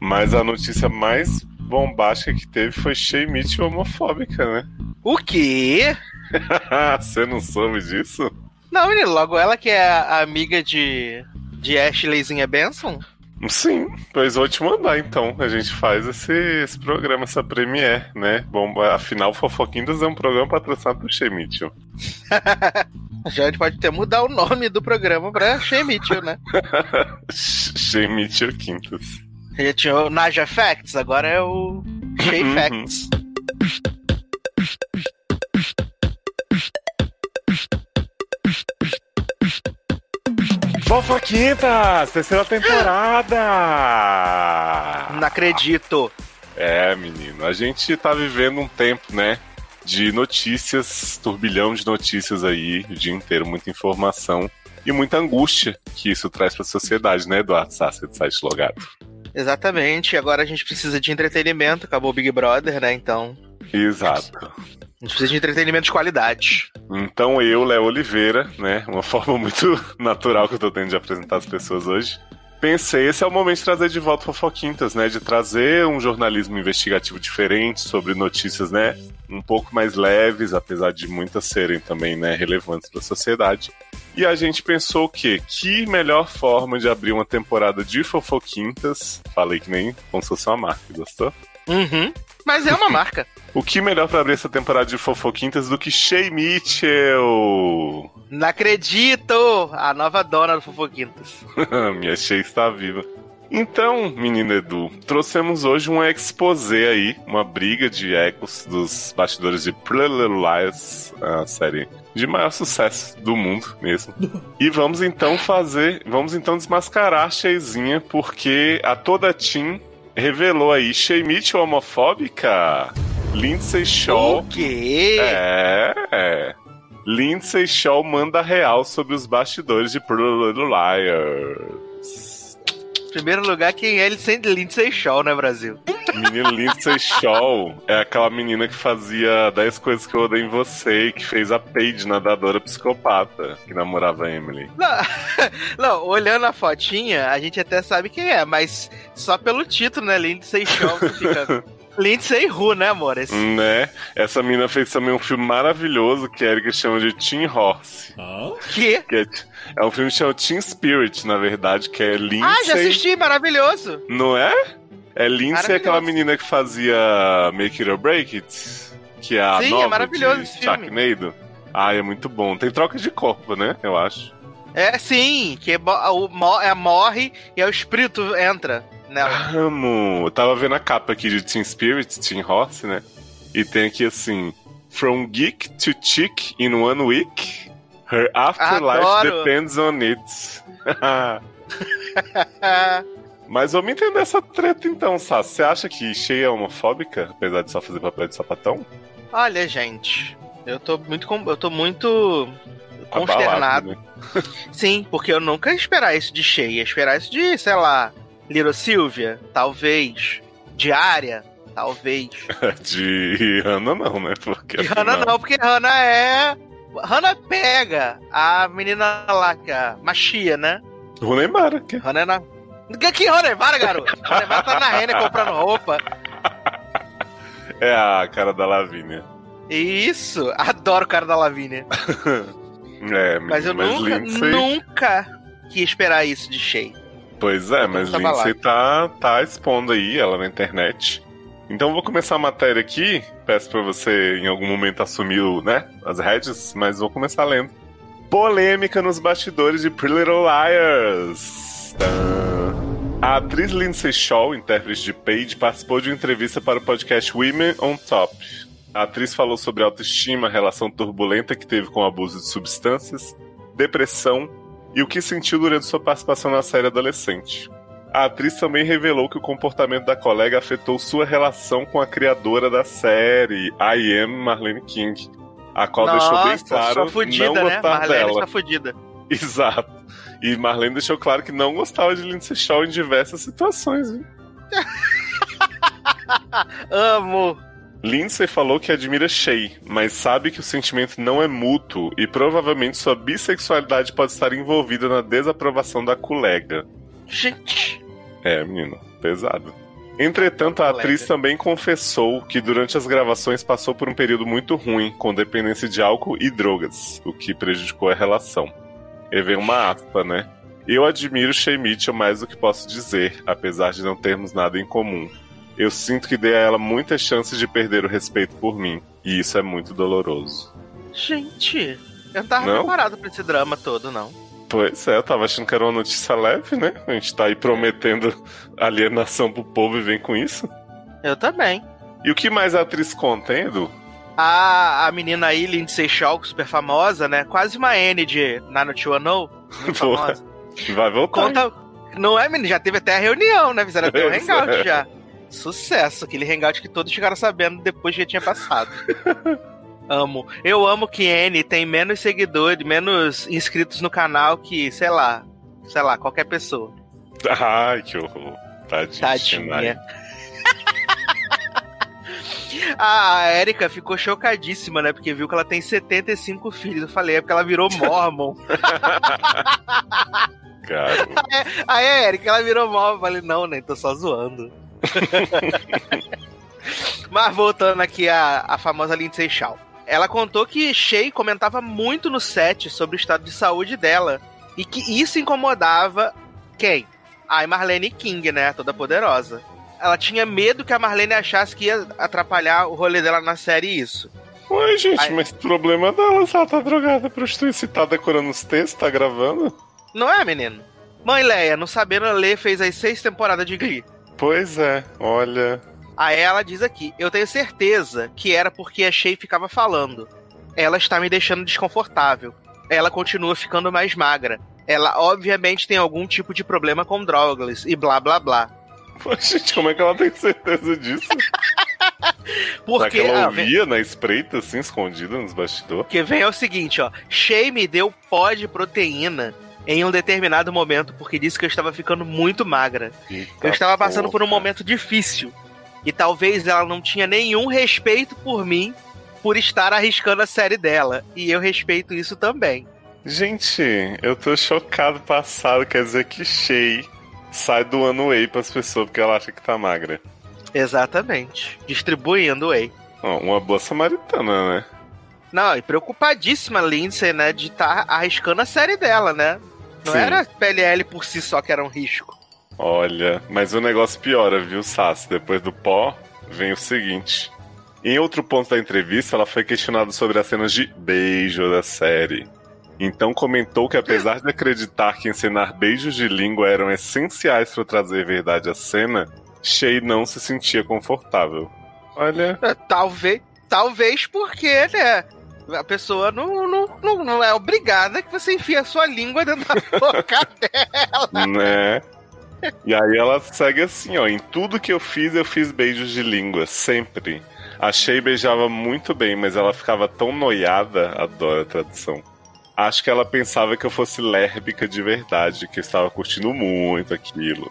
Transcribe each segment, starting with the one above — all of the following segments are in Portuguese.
Mas a notícia mais bombástica que teve foi Sheimit homofóbica, né? O quê? Você não soube disso? Não, menino, logo ela que é a amiga de, de Ashleyzinha Benson? Sim, pois vou te mandar então. A gente faz esse, esse programa, essa premiere, né? Bom, afinal, Fofoquindas é um programa patrocinado por Shemitio. Já a gente pode até mudar o nome do programa pra Shemitio, né? Shemitio Quintas. Já tinha o Naja Facts, agora é o Shea Uhum. Facts. Fofoquintas! Terceira temporada! Não acredito. É, menino, a gente tá vivendo um tempo, né? De notícias, turbilhão de notícias aí, o dia inteiro, muita informação e muita angústia que isso traz pra sociedade, né, Eduardo Sassi, do site logado. Exatamente. Agora a gente precisa de entretenimento. Acabou o Big Brother, né? Então. Exato. A gente precisa de entretenimento de qualidade. Então eu, Léo Oliveira, né, uma forma muito natural que eu tô tendo de apresentar as pessoas hoje, pensei, esse é o momento de trazer de volta Fofoquintas, né, de trazer um jornalismo investigativo diferente sobre notícias, né, um pouco mais leves, apesar de muitas serem também, né, relevantes para a sociedade. E a gente pensou o quê? Que melhor forma de abrir uma temporada de Fofoquintas, falei que nem como se fosse uma marca, gostou? Uhum. Mas é uma marca. O que melhor para abrir essa temporada de Fofoquintas do que Shea Mitchell? Não acredito! A nova dona do Fofoquintas. Minha Shea está viva. Então, menino Edu, trouxemos hoje um exposé aí, uma briga de ecos dos bastidores de Little Lies, a série de maior sucesso do mundo mesmo. E vamos então fazer, vamos então desmascarar a Sheizinha, porque a toda Team revelou aí Shea Mitchell homofóbica, Lindsay Shaw... O quê? É, é. Lindsay Shaw manda real sobre os bastidores de Little Liars. Primeiro lugar, quem é Lindsay Shaw, né, Brasil? Menino Lindsay Shaw é aquela menina que fazia 10 coisas que eu odeio em você e que fez a Paige, nadadora psicopata, que namorava a Emily. Não, não, olhando a fotinha, a gente até sabe quem é, mas só pelo título, né? Lindsay Shaw, você fica... Lindsay Who, né, amor? Esse... Né? Essa menina fez também um filme maravilhoso que a Erika chama de Teen Horse. Que? Que é, é um filme que chama Teen Spirit, na verdade, que é Lindsay. Ah, já assisti, maravilhoso. Não é? É Lindsay Maravilhoso. aquela menina que fazia Make It or Break It? Que é a Sim, é nova maravilhoso de esse filme. Sharknado? Ah, é muito bom. Tem troca de corpo, né? Eu acho. É, sim, que é, o, é, morre e aí o espírito entra nela. Amo! Eu tava vendo a capa aqui de Teen Spirit, Teen Horse, né? E tem aqui assim: From geek to chick in one week, her afterlife Adoro. depends on it. Mas vamos entender essa treta então, Sá. Você acha que Shea é homofóbica, apesar de só fazer papel de sapatão? Olha, gente, eu tô muito, com- eu tô muito consternado. Abalado, né? Sim, porque eu nunca ia esperar isso de Shea. Ia esperar isso de, sei lá, Little Sylvia, talvez. Diária, talvez. De Hannah não, né? Porque E Hannah afinal- não, porque Hannah é. Hannah pega a menina lá, que é a Machia, né? Runemara, que Hannah é na. Que, Hannah Evara, garoto? Hannah Evara tá na Renner comprando roupa. é a cara da Lavínia. Isso, adoro o cara da Lavínia. É, Mas eu nunca, Lindsay... nunca quis esperar isso de Shea. Pois é, mas tava Lindsay tá, tá expondo aí ela na internet. Então vou começar a matéria aqui. Peço pra você em algum momento assumir né, as rédeas, mas vou começar lendo. Polêmica nos bastidores de Pretty Little Liars. A atriz Lindsay Shaw, intérprete de Paige, participou de uma entrevista para o podcast Women on Top. A atriz falou sobre autoestima, relação turbulenta que teve com o abuso de substâncias, depressão e o que sentiu durante sua participação na série adolescente. A atriz também revelou que o comportamento da colega afetou sua relação com a criadora da série, I Am Marlene King, a qual deixou bem claro fudida, não né? gostar Marlene dela. está fudida. Exato. E Marlene deixou claro que não gostava de Lindsay Shaw em diversas situações. Viu? Amo. Lindsay falou que admira Shay, mas sabe que o sentimento não é mútuo e provavelmente sua bissexualidade pode estar envolvida na desaprovação da colega. Gente. É, menino, pesado. Entretanto, a atriz também confessou que durante as gravações passou por um período muito ruim, com dependência de álcool e drogas, o que prejudicou a relação. E vem uma aspa, né? Eu admiro Shea Mitchell mais do que posso dizer, apesar de não termos nada em comum. Eu sinto que dei a ela muitas chances de perder o respeito por mim, e isso é muito doloroso. Gente, eu não tava não? preparado pra esse drama todo, não. Pois é, eu tava achando que era uma notícia leve, né? A gente tá aí prometendo alienação pro povo e vem com isso. Eu também. E o que mais a atriz Edu? A, a menina aí, Lindsay Shaw, super famosa, né? Quase uma N de Nano Muito famosa. Vai voltar. Conta, não é, menino? Já teve até a reunião, né? Fizeram até um hangout é. já. Sucesso, aquele hangout que todos ficaram sabendo depois que já tinha passado. amo. Eu amo que N tem menos seguidores, menos inscritos no canal que, sei lá, sei lá, qualquer pessoa. Ai, que horror. Tadinha. Tadinha. A Erika ficou chocadíssima, né? Porque viu que ela tem 75 filhos. Eu falei, é porque ela virou Mormon. Cara. Aí a Erika, ela virou Mormon. Eu falei, não, né? Tô só zoando. Mas voltando aqui à, à famosa Lindsay Shaw. Ela contou que Shay comentava muito no set sobre o estado de saúde dela. E que isso incomodava quem? A Marlene King, né? Toda poderosa. Ela tinha medo que a Marlene achasse que ia atrapalhar o rolê dela na série isso. Ué, gente, Aí... mas o problema dela se ela tá drogada, prostituída, tá decorando os textos, tá gravando? Não é, menino? Mãe Leia, não sabendo ler, fez as seis temporadas de Glee. Pois é, olha. Aí ela diz aqui: Eu tenho certeza que era porque a Shay ficava falando. Ela está me deixando desconfortável. Ela continua ficando mais magra. Ela obviamente tem algum tipo de problema com drogas e blá blá blá. Pô, gente, como é que ela tem certeza disso? Porque Será que ela ouvia ah, na espreita, assim, escondida nos bastidores? Porque vem é o seguinte, ó. Shay me deu pó de proteína em um determinado momento, porque disse que eu estava ficando muito magra. Eita eu estava passando porra. por um momento difícil. E talvez ela não tinha nenhum respeito por mim por estar arriscando a série dela. E eu respeito isso também. Gente, eu tô chocado passado, quer dizer que Shay sai doando whey pras pessoas porque ela acha que tá magra. Exatamente. Distribuindo whey. Oh, uma boa samaritana, né? Não, e preocupadíssima Lindsay, né, de estar tá arriscando a série dela, né? Não Sim. era PLL por si só que era um risco. Olha, mas o negócio piora, viu, Sassi? Depois do pó, vem o seguinte. Em outro ponto da entrevista, ela foi questionada sobre as cenas de beijo da série. Então comentou que apesar de acreditar que encenar beijos de língua eram essenciais para trazer verdade à cena, Shay não se sentia confortável. Olha. É, talvez, talvez porque, né? A pessoa não, não, não, não é obrigada que você enfie a sua língua dentro da boca dela. Né? E aí ela segue assim, ó. Em tudo que eu fiz, eu fiz beijos de língua, sempre. Achei beijava muito bem, mas ela ficava tão noiada, adoro a tradução, Acho que ela pensava que eu fosse lésbica de verdade, que eu estava curtindo muito aquilo.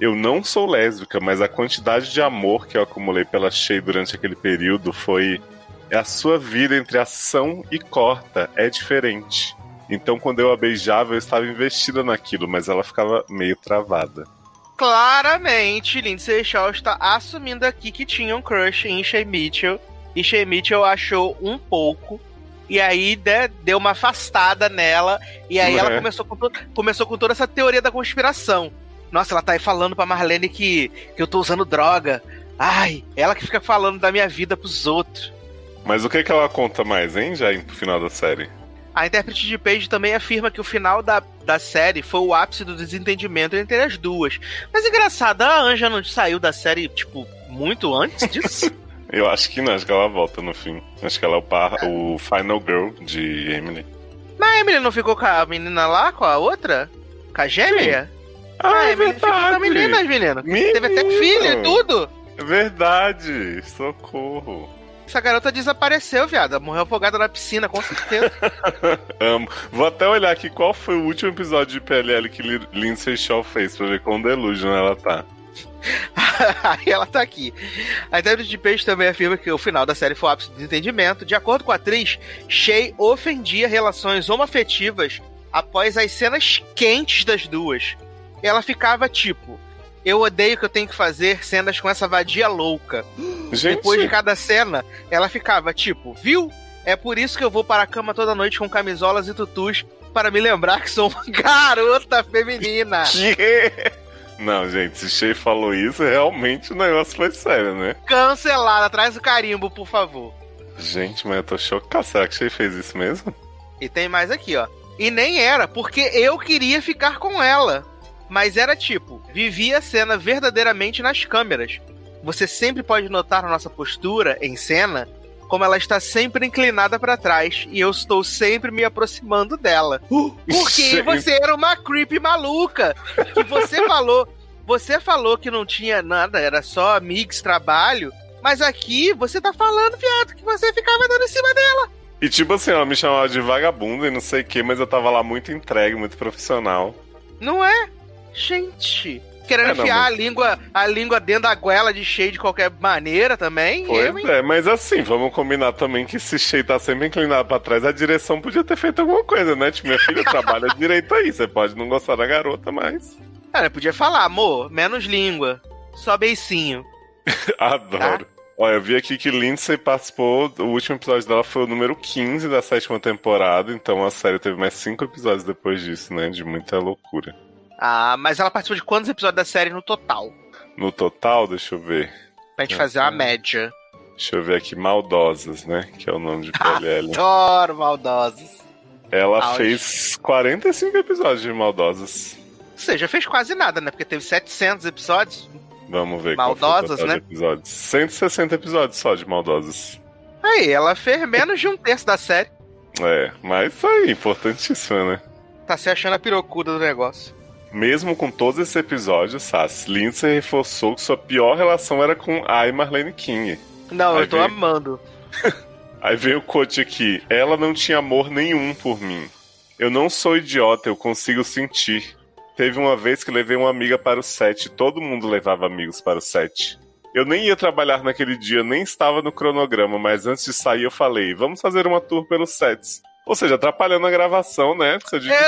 Eu não sou lésbica, mas a quantidade de amor que eu acumulei pela Shea durante aquele período foi. É a sua vida entre ação e corta é diferente. Então, quando eu a beijava, eu estava investida naquilo, mas ela ficava meio travada. Claramente, Lindsay Shaw está assumindo aqui que tinha um crush em Shea Mitchell. E Shea Mitchell achou um pouco e aí né, deu uma afastada nela. E aí ela é. começou com, começou com toda essa teoria da conspiração. Nossa, ela tá aí falando pra Marlene que, que eu tô usando droga. Ai, ela que fica falando da minha vida pros outros. Mas o que, que ela conta mais, hein, já no final da série? A intérprete de Paige também afirma que o final da, da série foi o ápice do desentendimento entre as duas. Mas engraçado, a Anja não saiu da série, tipo, muito antes disso? Eu acho que não, acho que ela volta no fim. Acho que ela é o, par, o Final Girl de Emily. Mas a Emily não ficou com a menina lá, com a outra? Com a gêmea? Ah, ah, é Emily verdade. ficou com a menina, menino. Menino. Teve até filho e tudo. É verdade. Socorro. Essa garota desapareceu, viado. Morreu afogada na piscina, com certeza. Amo. Vou até olhar aqui qual foi o último episódio de PLL que Lindsay Shaw fez pra ver quão delusion ela tá. Aí ela tá aqui. A intérprete de Peixe também afirma que o final da série foi o ápice do desentendimento. De acordo com a atriz, Shay ofendia relações homoafetivas após as cenas quentes das duas. Ela ficava tipo: Eu odeio que eu tenho que fazer cenas com essa vadia louca. Gente, Depois de cada cena, ela ficava tipo, viu? É por isso que eu vou para a cama toda noite com camisolas e tutus para me lembrar que sou uma garota feminina. que... Não, gente, se Shea falou isso, realmente o negócio foi sério, né? Cancelada, traz o carimbo, por favor. Gente, mas eu tô chocado. Será que Shea fez isso mesmo? E tem mais aqui, ó. E nem era, porque eu queria ficar com ela. Mas era tipo, vivia a cena verdadeiramente nas câmeras. Você sempre pode notar na nossa postura em cena como ela está sempre inclinada para trás e eu estou sempre me aproximando dela. Porque você era uma creepy maluca. Que você falou, você falou que não tinha nada, era só amigos, trabalho, mas aqui você tá falando, viado, que você ficava dando em cima dela. E tipo assim, ela me chamava de vagabunda e não sei o que, mas eu tava lá muito entregue, muito profissional. Não é? Gente, querendo É, não, enfiar mas- a língua, a língua dentro da goela de cheio de qualquer maneira também. Pois eu, é, mas assim, vamos combinar também que se Shea tá sempre inclinado pra trás, a direção podia ter feito alguma coisa, né? Tipo, minha filha trabalha direito aí, você pode não gostar da garota, mas. Cara, podia falar, amor, menos língua, só beicinho. Adoro. Olha, eu vi aqui que Lindsay participou, o último episódio dela foi o número 15 da sétima temporada, então a série teve mais cinco episódios depois disso, né? De muita loucura. Ah, mas ela participou de quantos episódios da série no total? No total, deixa eu ver. Pra gente Ah, fazer uma tá. média. Deixa eu ver aqui, Maldosas, né? Que é o nome de PLL. Adoro maldosos. Ela Auge. fez 45 episódios de Maldosas. Ou seja, fez quase nada, né? Porque teve 700 episódios. Vamos ver Maldosas, né? de episódios. 160 episódios só de Maldosas. Aí, ela fez menos de um terço da série. É, mas aí, importantíssimo, né? Tá se achando a pirocuda do negócio. Mesmo com todos esses episódios, Sass, Lindsay reforçou que sua pior relação era com a Marlene King. Não, Vai eu tô amando. Aí veio o coach aqui. Ela não tinha amor nenhum por mim. Eu não sou idiota, eu consigo sentir. Teve uma vez que levei uma amiga para o set, todo mundo levava amigos para o set. Eu nem ia trabalhar naquele dia, nem estava no cronograma, mas antes de sair eu falei, vamos fazer uma tour pelos sets. Ou seja, atrapalhando a gravação, né?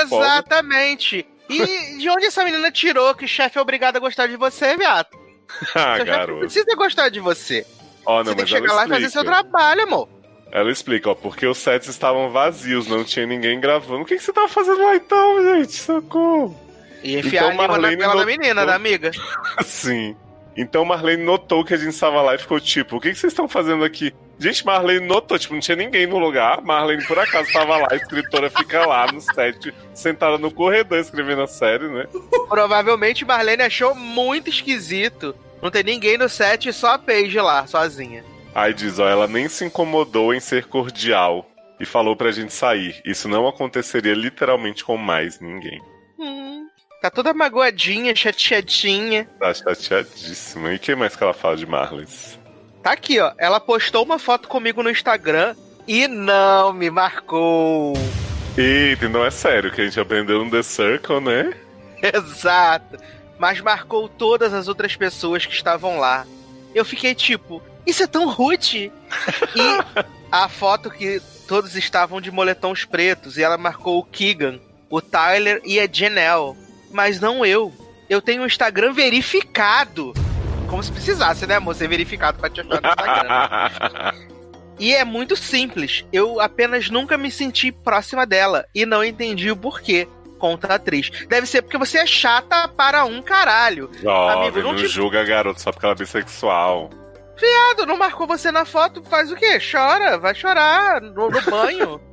Exatamente. E de onde essa menina tirou que o chefe é obrigado a gostar de você, viado? Ah, chefe não garoto. precisa gostar de você. Ó, não, você tem que chegar lá e fazer seu explica. trabalho, amor. Ela explica, ó, porque os sets estavam vazios, não tinha ninguém gravando. O que, que você tava fazendo lá então, gente? Socorro. E enfiar Então, a língua na goela da menina, da amiga. Sim. Então Marlene notou que a gente estava lá e ficou tipo, o que, que vocês estão fazendo aqui? Gente, Marlene notou, tipo, não tinha ninguém no lugar. Marlene, por acaso, estava lá, a escritora fica lá no set, sentada no corredor escrevendo a série, né? Provavelmente Marlene achou muito esquisito. Não tem ninguém no set, só a Paige lá, sozinha. Aí diz, ó, ela nem se incomodou em ser cordial e falou pra gente sair. Isso não aconteceria literalmente com mais ninguém. Tá toda magoadinha, chateadinha. Tá chateadíssima. E o que mais que ela fala de Marlene? Tá aqui, ó. Ela postou uma foto comigo no Instagram e não me marcou. Eita, então é sério que a gente aprendeu no The Circle, né? Exato. Mas marcou todas as outras pessoas que estavam lá. Eu fiquei tipo, isso é tão rude. E a foto que todos estavam de moletons pretos e ela marcou o Keegan, o Tyler e a Janelle. Mas não eu. Eu tenho um Instagram verificado. Como se precisasse, né, amor? Ser verificado pra te achar no Instagram. E é muito simples. Eu apenas nunca me senti próxima dela e não entendi o porquê. Conta a atriz. Deve ser porque você é chata para um caralho. Jovem, Amigo, não não, te- julga a garota só porque ela é bissexual. Viado, não marcou você na foto, faz o quê? Chora, vai chorar no, no banho.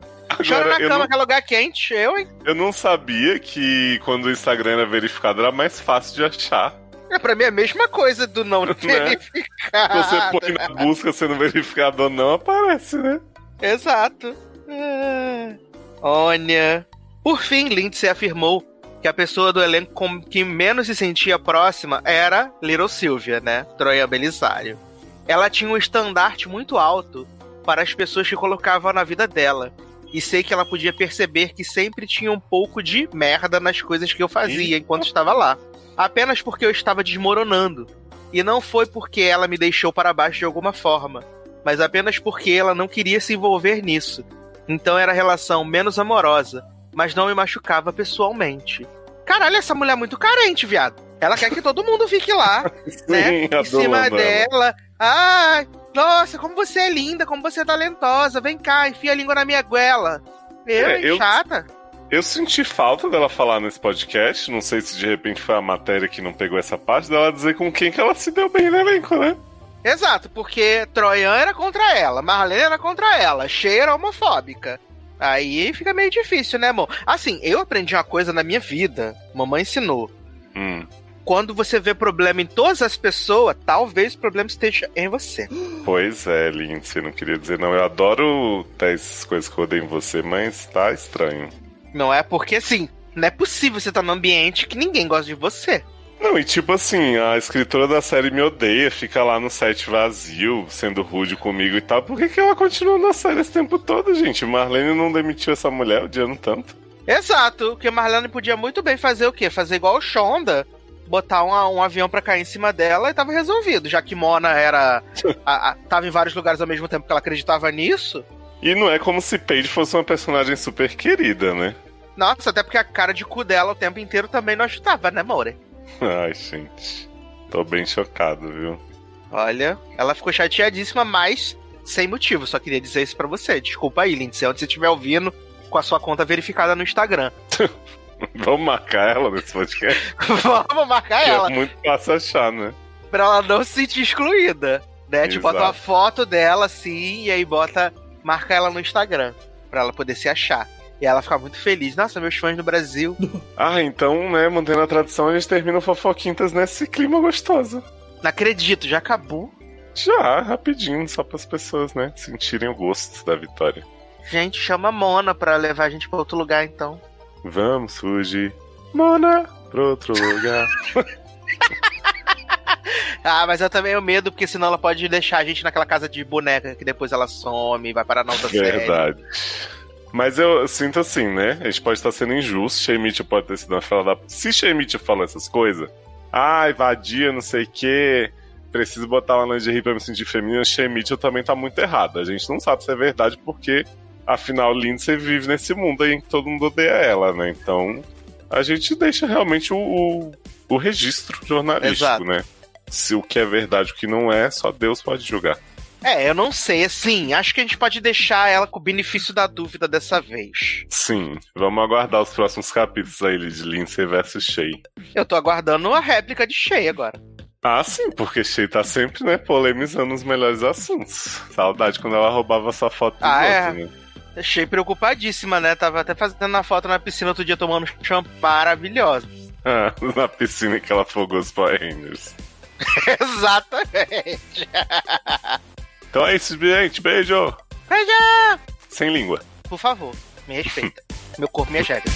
Chora na cama, não, que é lugar quente. Eu, hein? eu não sabia que quando o Instagram era verificado era mais fácil de achar. É, pra mim é a mesma coisa do não Né? verificado. Você põe na busca sendo verificado ou não, aparece, né? Exato. Ah, Olha. Por fim, Lindsay afirmou que a pessoa do elenco com que menos se sentia próxima era Little Sylvia, né? Troia Belisário. Ela tinha um estandarte muito alto para as pessoas que colocavam na vida dela. E sei que ela podia perceber que sempre tinha um pouco de merda nas coisas que eu fazia enquanto estava lá. Apenas porque eu estava desmoronando. E não foi porque ela me deixou para baixo de alguma forma, mas apenas porque ela não queria se envolver nisso. Então era a relação menos amorosa, mas não me machucava pessoalmente. Caralho, essa mulher é muito carente, viado. Ela quer que todo mundo fique lá, né? Sim, Em cima dela. Ai, nossa, como você é linda, como você é talentosa. Vem cá, enfia a língua na minha goela. Eu, É, eu- chata. Eu senti falta dela falar nesse podcast. Não sei se de repente foi a matéria que não pegou essa parte dela dizer com quem que ela se deu bem no elenco, né? Exato, porque Troian era contra ela, Marlene era contra ela, Shea era homofóbica. Aí fica meio difícil, né, amor? Assim, eu aprendi uma coisa na minha vida, mamãe ensinou. Hum. Quando você vê problema em todas as pessoas, talvez o problema esteja em você. Pois é, Lindsay, não queria dizer não. Eu adoro ter essas coisas que eu odeio em você, mas tá estranho. Não é porque, assim, não é possível você estar num ambiente que ninguém gosta de você. Não, e tipo assim, a escritora da série me odeia, fica lá no set vazio, sendo rude comigo e tal. Por que, que ela continua na série esse tempo todo, gente? Marlene não demitiu essa mulher odiando tanto. Exato, porque Marlene podia muito bem fazer o quê? Fazer igual o Shonda, botar um, um avião pra cair em cima dela e tava resolvido. Já que Mona era. a- a- tava em vários lugares ao mesmo tempo que ela acreditava nisso. E não é como se Paige fosse uma personagem super querida, né? Nossa, até porque a cara de cu dela o tempo inteiro também não ajudava, né, More? Ai, gente. Tô bem chocado, viu? Olha, ela ficou chateadíssima, mas sem motivo. Só queria dizer isso pra você. Desculpa aí, Lindsay, onde você estiver ouvindo com a sua conta verificada no Instagram. Vamos marcar ela nesse podcast? Vamos marcar Que ela. é muito fácil achar, né? pra ela não se sentir excluída. Né? Tipo, bota uma foto dela assim e aí bota. Marca ela no Instagram. Pra ela poder se achar. E ela fica muito feliz. Nossa, meus fãs no Brasil. Ah, então, né, mantendo a tradição, a gente termina o Fofoquintas nesse clima gostoso. Não acredito, já acabou. Já, rapidinho, só para as pessoas, né, sentirem o gosto da vitória. Gente, chama a Mona pra levar a gente pra outro lugar então. Vamos fugir, Mona, pro outro lugar. Ah, mas eu também tenho medo, porque senão ela pode deixar a gente naquela casa de boneca que depois ela some, vai parar na outra série. Verdade. Mas eu, sinto assim, né? A gente pode estar sendo injusto. Shea Mitchell pode ter sido uma fala da. Se Shea Mitchell falou essas coisas, ah, vadia, não sei o quê, preciso botar uma lingerie pra me sentir feminina, Shea Mitchell também tá muito errado. A gente não sabe se é verdade porque, afinal, Lindsay vive nesse mundo aí em que todo mundo odeia ela, né? Então, a gente deixa realmente o, o, o registro jornalístico, Exato. né? Se o que é verdade e o que não é, só Deus pode julgar. É, eu não sei, assim, acho que a gente pode deixar ela com o benefício da dúvida dessa vez. Sim, vamos aguardar os próximos capítulos aí de Lindsay versus Shay. Eu tô aguardando a réplica de Shea agora. Ah, sim, porque Shay tá sempre, né, polemizando os melhores assuntos. Saudade quando ela roubava sua foto dos Ah, é? outros, né? Achei preocupadíssima, né? Tava até fazendo uma foto na piscina outro dia tomando champanhe maravilhosa. Ah, na piscina que ela afogou os Power Rangers. Exatamente. Então é isso, gente. Beijo! Beijão! Sem língua. Por favor, me respeita. Meu corpo, minhas regras.